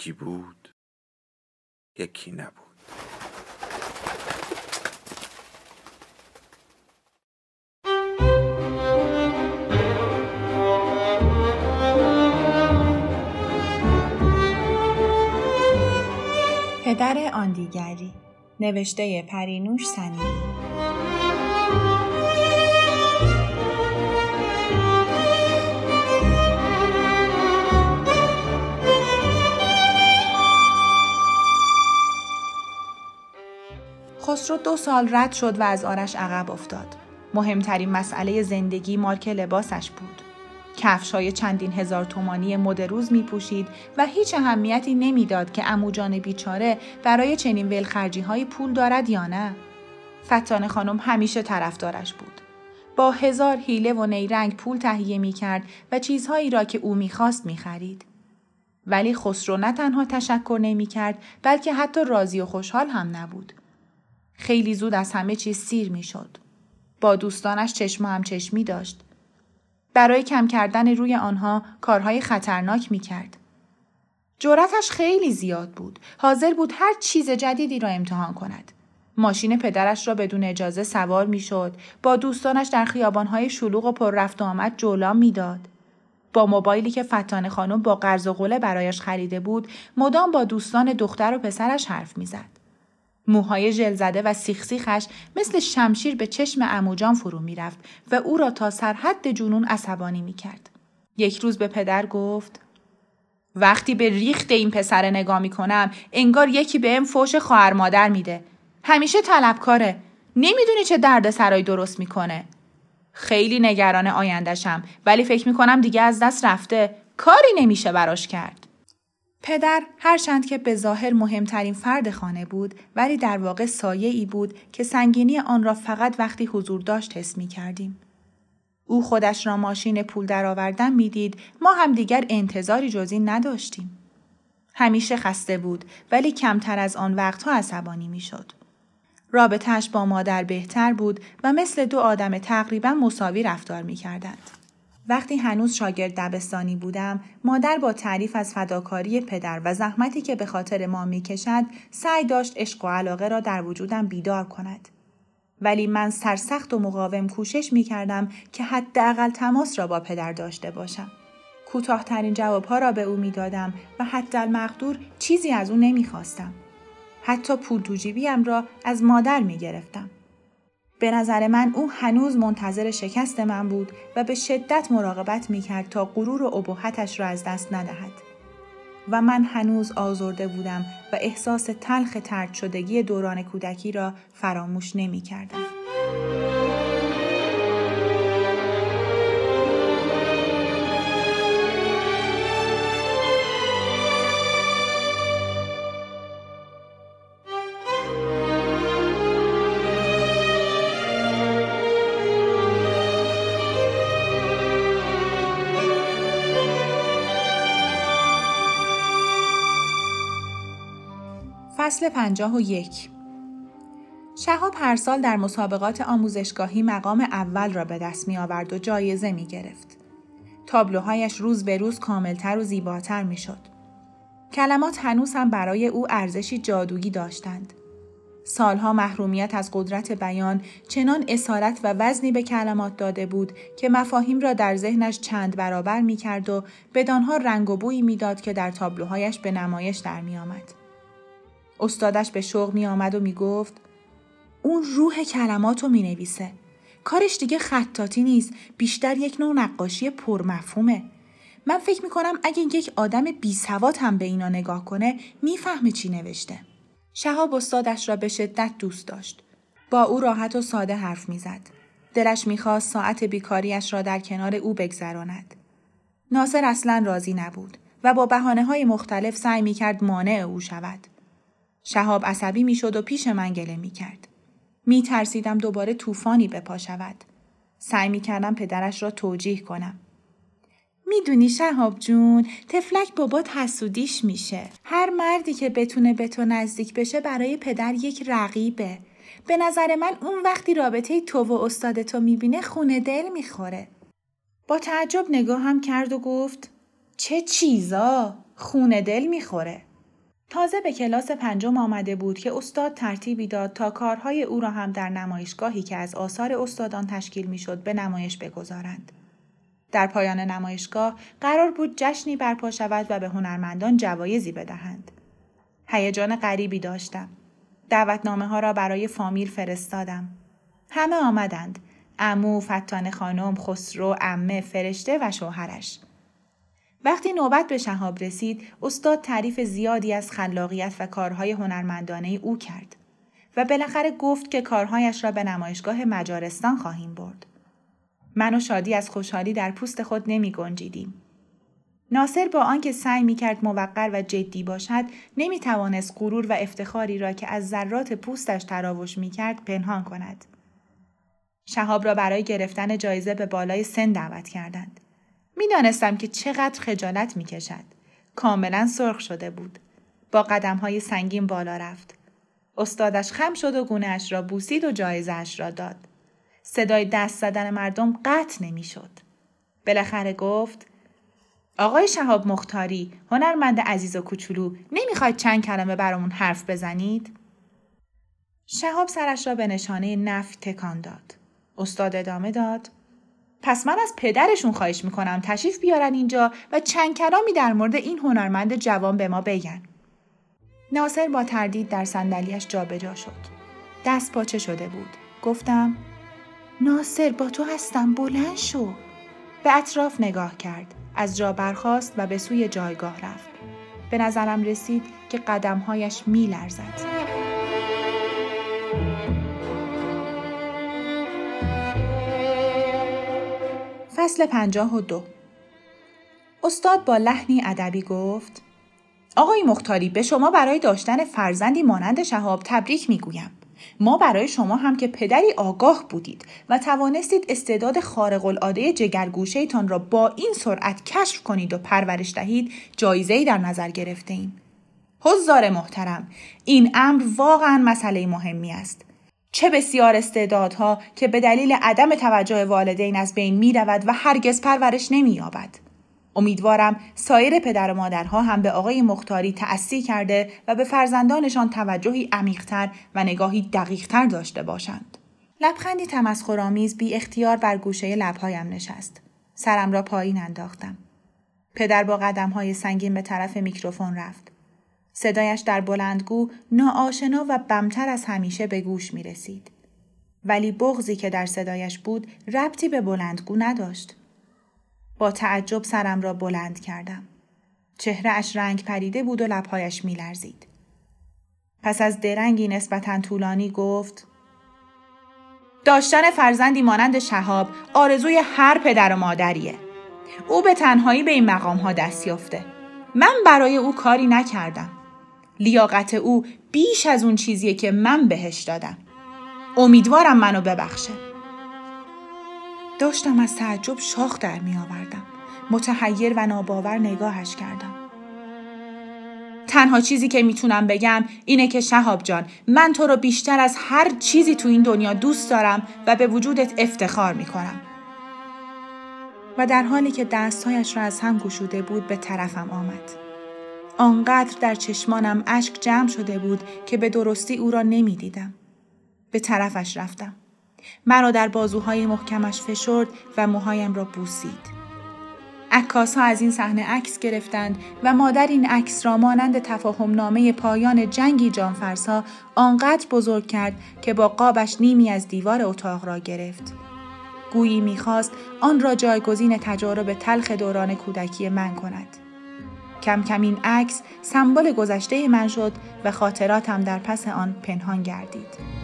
یکی بود یکی نبود. پدر آن دیگری نوشته پرینوش سنی خسرو دو سال رد شد و از آرش عقب افتاد. مهمترین مسئله زندگی مارک لباسش بود. کفش های چندین هزار تومانی مد روز می پوشید و هیچ اهمیتی نمی‌داد که اموجان بیچاره برای چنین ولخرجی های پول دارد یا نه. فتانه خانم همیشه طرفدارش بود. با هزار حیله و نیرنگ پول تهیه می کرد و چیزهایی را که او می‌خواست می خرید. ولی خسرو نه تنها تشکر نمی کرد بلکه حتی راضی و خوشحال هم نبود. خیلی زود از همه چیز سیر می شد. با دوستانش چشم هم چشمی داشت. برای کم کردن روی آنها کارهای خطرناک می کرد. جرأتش خیلی زیاد بود. حاضر بود هر چیز جدیدی را امتحان کند. ماشین پدرش را بدون اجازه سوار می شد. با دوستانش در خیابانهای شلوغ و پر رفت و آمد جولان می‌داد. با موبایلی که فتانه خانم با قرض و قله برایش خریده بود مدام با دوستان دختر و پسرش حرف می‌زد. موهای ژل زده و سیخ سیخش مثل شمشیر به چشم اموجان فرو می‌رفت و او را تا سرحد جنون عصبانی می کرد. یک روز به پدر گفت وقتی به ریخت این پسر نگاه می کنم انگار یکی به ام فوش خواهر مادر میده. همیشه طلبکاره. نمی‌دونی چه درد سرای درست می‌کنه. خیلی نگران آیندهشم ولی فکر می‌کنم دیگه از دست رفته. کاری نمیشه براش کرد. پدر هرچند که به ظاهر مهمترین فرد خانه بود ولی در واقع سایه ای بود که سنگینی آن را فقط وقتی حضور داشت حس می کردیم. او خودش را ماشین پول درآوردن می‌دید ما هم دیگر انتظاری جزی نداشتیم. همیشه خسته بود ولی کمتر از آن وقتها عصبانی می‌شد. رابطهش با مادر بهتر بود و مثل دو آدم تقریبا مساوی رفتار می کردند. وقتی هنوز شاگرد دبستانی بودم مادر با تعریف از فداکاری پدر و زحمتی که به خاطر ما می‌کشد سعی داشت عشق و علاقه را در وجودم بیدار کند ولی من سرسخت و مقاوم کوشش می کردم که حداقل تماس را با پدر داشته باشم. کوتاهترین جوابها را به او می دادم و حتی المقدور چیزی از او نمی خواستم. حتی پول تو را از مادر می گرفتم. به نظر من او هنوز منتظر شکست من بود و به شدت مراقبت می کرد تا غرور و ابهتش را از دست ندهد. و من هنوز آزرده بودم و احساس تلخ ترد شدگی دوران کودکی را فراموش نمی کردم. فصل پنجاه و یک شهاب هر سال در مسابقات آموزشگاهی مقام اول را به دست می آورد و جایزه می گرفت. تابلوهایش روز به روز کاملتر و زیباتر می شد. کلمات هنوز هم برای او ارزشی جادویی داشتند. سالها محرومیت از قدرت بیان چنان اسارت و وزنی به کلمات داده بود که مفاهیم را در ذهنش چند برابر می کرد و بدانها رنگ و بویی می‌داد که در تابلوهایش به نمایش در می آمد. استادش به شوق می آمد و می گفت اون روح کلمات رو می نویسه. کارش دیگه خطاتی نیست بیشتر یک نوع نقاشی پرمفهومه. من فکر می کنم اگه یک آدم بی سواد هم به اینا نگاه کنه می‌فهمه چی نوشته. شهاب استادش را به شدت دوست داشت. با او راحت و ساده حرف می‌زد. دلش می‌خواست ساعت بیکاریش را در کنار او بگذراند. ناصر اصلا راضی نبود و با بحانه های مختلف سعی می کرد مانع او شود. شهاب عصبی می شد و پیش من گله می کرد. می ترسیدم دوباره طوفانی به پا شود. سعی می کردم پدرش را توجیه کنم. می‌دونی شهاب جون تفلک بابات حسودیش میشه هر مردی که بتونه به تو نزدیک بشه برای پدر یک رقیبه به نظر من اون وقتی رابطه تو و استاد تو می‌بینه خونه دل می‌خوره با تعجب نگاه هم کرد و گفت چه چیزا خونه دل می‌خوره تازه به کلاس پنجم آمده بود که استاد ترتیبی داد تا کارهای او را هم در نمایشگاهی که از آثار استادان تشکیل می‌شد به نمایش بگذارند. در پایان نمایشگاه قرار بود جشنی برپا شود و به هنرمندان جوایزی بدهند. هیجان غریبی داشتم. دعوتنامه ها را برای فامیل فرستادم. همه آمدند. امو، فتان خانم، خسرو، امه، فرشته و شوهرش. وقتی نوبت به شهاب رسید، استاد تعریف زیادی از خلاقیت و کارهای هنرمندانه او کرد و بالاخره گفت که کارهایش را به نمایشگاه مجارستان خواهیم برد. من و شادی از خوشحالی در پوست خود نمی گنجیدیم. ناصر با آنکه سعی می کرد موقر و جدی باشد نمی توانست غرور و افتخاری را که از ذرات پوستش تراوش می کرد پنهان کند. شهاب را برای گرفتن جایزه به بالای سن دعوت کردند. می دانستم که چقدر خجالت می کشد. کاملا سرخ شده بود. با قدم های سنگین بالا رفت. استادش خم شد و گونهش را بوسید و جایزش را داد. صدای دست زدن مردم قطع نمی‌شد. بالاخره گفت آقای شهاب مختاری هنرمند عزیز و کوچولو نمی‌خواید چند کلمه برامون حرف بزنید؟ شهاب سرش را به نشانه نفی تکان داد. استاد ادامه داد پس من از پدرشون خواهش می‌کنم تشریف بیارن اینجا و چند کلامی در مورد این هنرمند جوان به ما بگن. ناصر با تردید در صندلیاش جابجا شد. دست پاچه شده بود. گفتم ناصر با تو هستم بلند شو به اطراف نگاه کرد از جا برخاست و به سوی جایگاه رفت به نظرم رسید که قدمهایش می لرزد. فصل پنجاه و دو. استاد با لحنی ادبی گفت آقای مختاری به شما برای داشتن فرزندی مانند شهاب تبریک می‌گویم. ما برای شما هم که پدری آگاه بودید و توانستید استعداد خارق العاده جگرگوشهتان را با این سرعت کشف کنید و پرورش دهید جایزه در نظر گرفته ایم. حضار محترم این امر واقعا مسئله مهمی است. چه بسیار استعدادها که به دلیل عدم توجه والدین از بین می رود و هرگز پرورش نمی یابد. امیدوارم سایر پدر و مادرها هم به آقای مختاری تأثیر کرده و به فرزندانشان توجهی عمیقتر و نگاهی دقیقتر داشته باشند. لبخندی تمسخرآمیز بی اختیار بر گوشه لبهایم نشست. سرم را پایین انداختم. پدر با قدمهای سنگین به طرف میکروفون رفت. صدایش در بلندگو ناآشنا و بمتر از همیشه به گوش می رسید. ولی بغزی که در صدایش بود ربطی به بلندگو نداشت. با تعجب سرم را بلند کردم. چهره اش رنگ پریده بود و لبهایش می لرزید. پس از درنگی نسبتا طولانی گفت داشتن فرزندی مانند شهاب آرزوی هر پدر و مادریه. او به تنهایی به این مقام ها دست یافته. من برای او کاری نکردم. لیاقت او بیش از اون چیزیه که من بهش دادم. امیدوارم منو ببخشه. داشتم از تعجب شاخ در می آوردم. متحیر و ناباور نگاهش کردم. تنها چیزی که می‌تونم بگم اینه که شهاب جان من تو رو بیشتر از هر چیزی تو این دنیا دوست دارم و به وجودت افتخار می‌کنم. و در حالی که دستهایش را از هم گشوده بود به طرفم آمد. آنقدر در چشمانم اشک جمع شده بود که به درستی او را نمی‌دیدم. به طرفش رفتم. مرا در بازوهای محکمش فشرد و موهایم را بوسید. عکاس ها از این صحنه عکس گرفتند و مادر این عکس را مانند تفاهم نامه پایان جنگی جانفرسا آنقدر بزرگ کرد که با قابش نیمی از دیوار اتاق را گرفت. گویی می‌خواست آن را جایگزین تجارب تلخ دوران کودکی من کند. کم کم این عکس سمبل گذشته من شد و خاطراتم در پس آن پنهان گردید.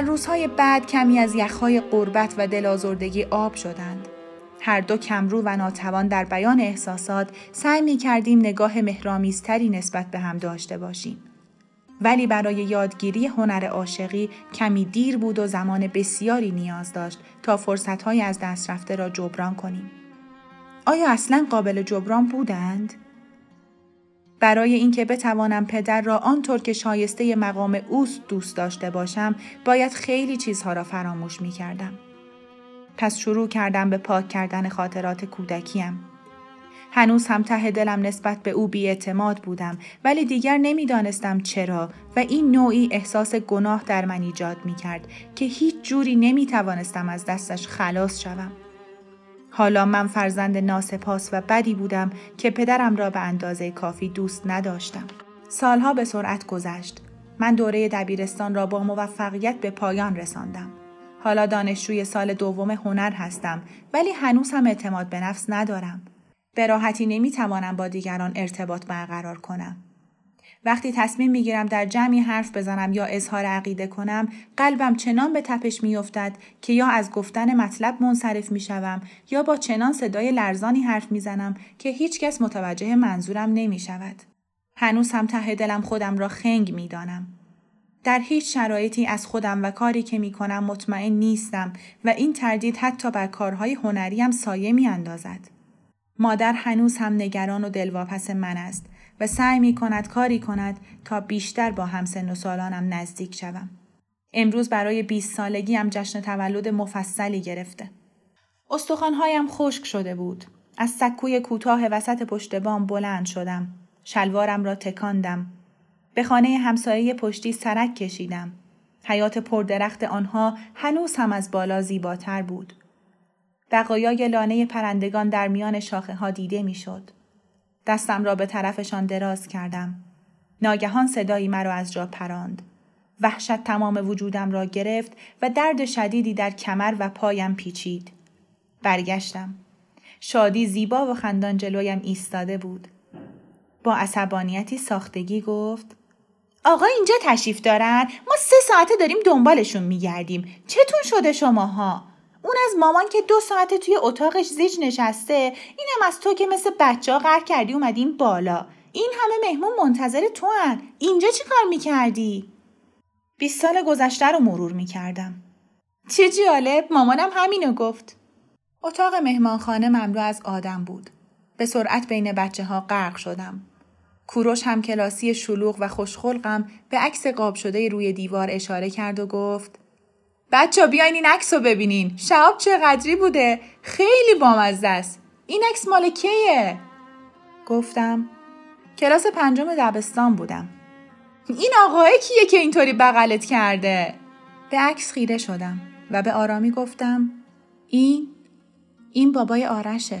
در روزهای بعد کمی از یخهای قربت و دلازردگی آب شدند. هر دو کمرو و ناتوان در بیان احساسات سعی می کردیم نگاه مهرامیزتری نسبت به هم داشته باشیم. ولی برای یادگیری هنر عاشقی کمی دیر بود و زمان بسیاری نیاز داشت تا فرصتهای از دست رفته را جبران کنیم. آیا اصلا قابل جبران بودند؟ برای اینکه بتوانم پدر را آنطور که شایسته مقام اوست دوست داشته باشم باید خیلی چیزها را فراموش می کردم. پس شروع کردم به پاک کردن خاطرات کودکیم. هنوز هم ته دلم نسبت به او بیاعتماد بودم ولی دیگر نمی‌دانستم چرا و این نوعی احساس گناه در من ایجاد می کرد که هیچ جوری نمی توانستم از دستش خلاص شوم. حالا من فرزند ناسپاس و بدی بودم که پدرم را به اندازه کافی دوست نداشتم. سالها به سرعت گذشت. من دوره دبیرستان را با موفقیت به پایان رساندم. حالا دانشجوی سال دوم هنر هستم ولی هنوز هم اعتماد به نفس ندارم. به راحتی نمی‌توانم با دیگران ارتباط برقرار کنم. وقتی تصمیم می‌گیرم در جمعی حرف بزنم یا اظهار عقیده کنم قلبم چنان به تپش میافتد که یا از گفتن مطلب منصرف می‌شوم یا با چنان صدای لرزانی حرف می‌زنم که هیچکس متوجه منظورم نمی‌شود هنوز هم ته دلم خودم را خنگ می‌دانم در هیچ شرایطی از خودم و کاری که می کنم مطمئن نیستم و این تردید حتی بر کارهای هنریم سایه می اندازد. مادر هنوز هم نگران و دلواپس من است و سعی می کند کاری کند تا بیشتر با همسن و سالانم نزدیک شوم. امروز برای 20 سالگیم جشن تولد مفصلی گرفته. استخوانهایم خشک شده بود. از سکوی کوتاه وسط پشت بام بلند شدم. شلوارم را تکاندم. به خانه همسایه پشتی سرک کشیدم. حیات پردرخت آنها هنوز هم از بالا زیباتر بود. بقایای لانه پرندگان در میان شاخه ها دیده می‌شد. دستم را به طرفشان دراز کردم. ناگهان صدایی مرا از جا پراند. وحشت تمام وجودم را گرفت و درد شدیدی در کمر و پایم پیچید. برگشتم. شادی زیبا و خندان جلویم ایستاده بود. با عصبانیتی ساختگی گفت آقا اینجا تشریف دارن؟ ما سه ساعته داریم دنبالشون میگردیم. چتون شده شماها؟ اون از مامان که دو ساعته توی اتاقش زیج نشسته اینم از تو که مثل بچه ها قرد کردی اومدیم بالا این همه مهمون منتظر تو هن. اینجا چی کار می‌کردی؟ بیست سال گذشته رو مرور می‌کردم چه جالب مامانم همینو گفت اتاق مهمانخانه مملو از آدم بود به سرعت بین بچه ها غرق شدم کوروش هم کلاسی شلوغ و خوشخلقم به عکس قاب شده روی دیوار اشاره کرد و گفت بچه بیاین این عکس رو ببینین. شهاب چقدری بوده؟ خیلی بامزه است. این عکس مال کیه؟ گفتم کلاس پنجم دبستان بودم. این آقای کیه که اینطوری بغلت کرده؟ به عکس خیره شدم و به آرامی گفتم این این بابای آرشه.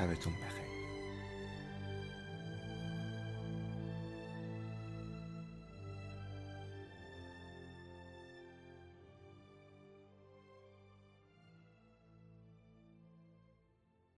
شبتون بخیر.